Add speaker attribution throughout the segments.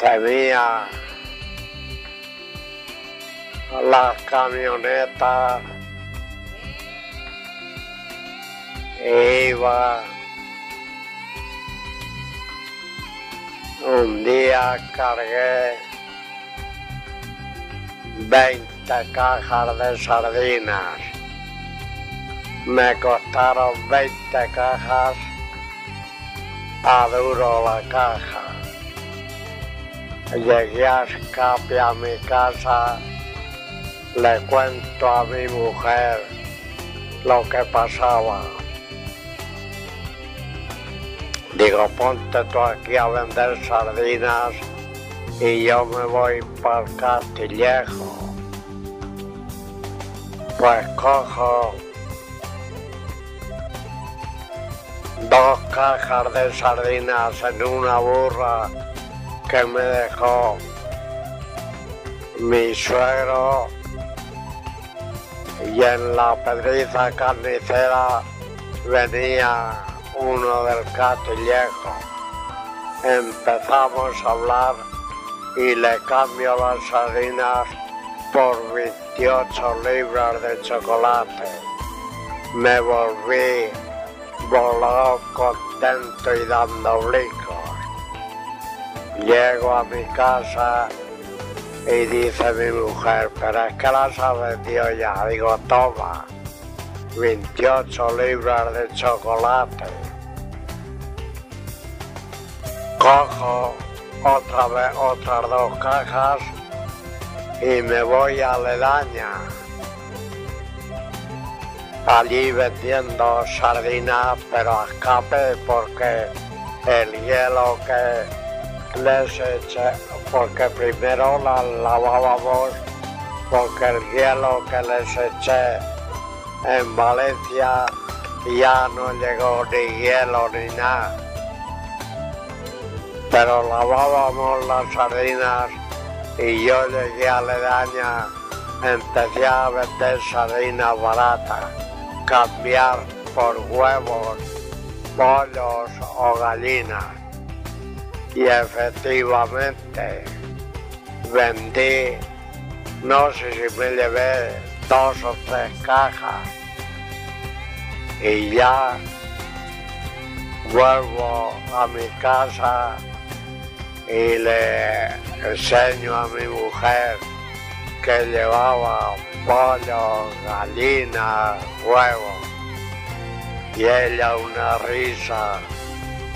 Speaker 1: tenía las camionetas. Iba. Un día cargué 20 cajas de sardinas. Me costaron 20 cajas a duro la caja llegué a escape a mi casa le cuento a mi mujer lo que pasaba. Digo, ponte tú aquí a vender sardinas y yo me voy para el Castillejo. Pues cojo dos cajas de sardinas en una burra que me dejó mi suegro y en la pedriza carnicera venía uno del Castillejo. Empezamos a hablar y le cambio las sardinas por 28 libras de chocolate. Me volví volado contento y dando blicos. Llego a mi casa y dice mi mujer, pero es que las ha vendido ya. Digo, toma, 28 libras de chocolate. Cojo otra vez otras dos cajas y me voy a Ledaña. Allí vendiendo sardinas, pero a escape porque el hielo que les eché, porque primero las lavábamos, porque el hielo que les eché en Valencia ya no llegó ni hielo ni nada. Pero lavábamos las sardinas y yo llegué a Ledaña, empecé a vender sardinas baratas, cambiar por huevos, pollos o gallinas. Y efectivamente vendí, no sé si me llevé dos o tres cajas. Y ya vuelvo a mi casa y le enseño a mi mujer que llevaba pollo, gallina, huevos y ella una risa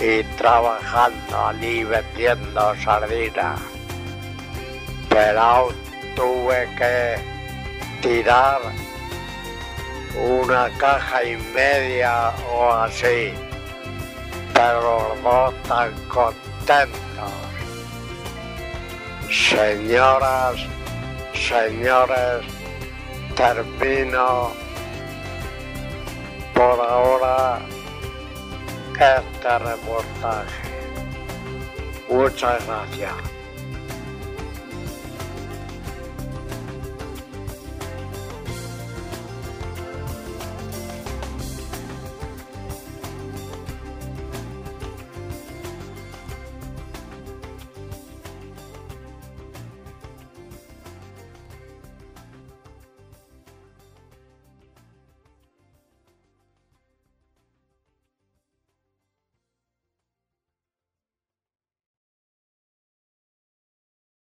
Speaker 1: y trabajando allí vendiendo sardinas. Pero tuve que tirar una caja y media o así, pero los dos tan contentos. Señoras, señores, termino por ahora este reportaje. Muchas gracias.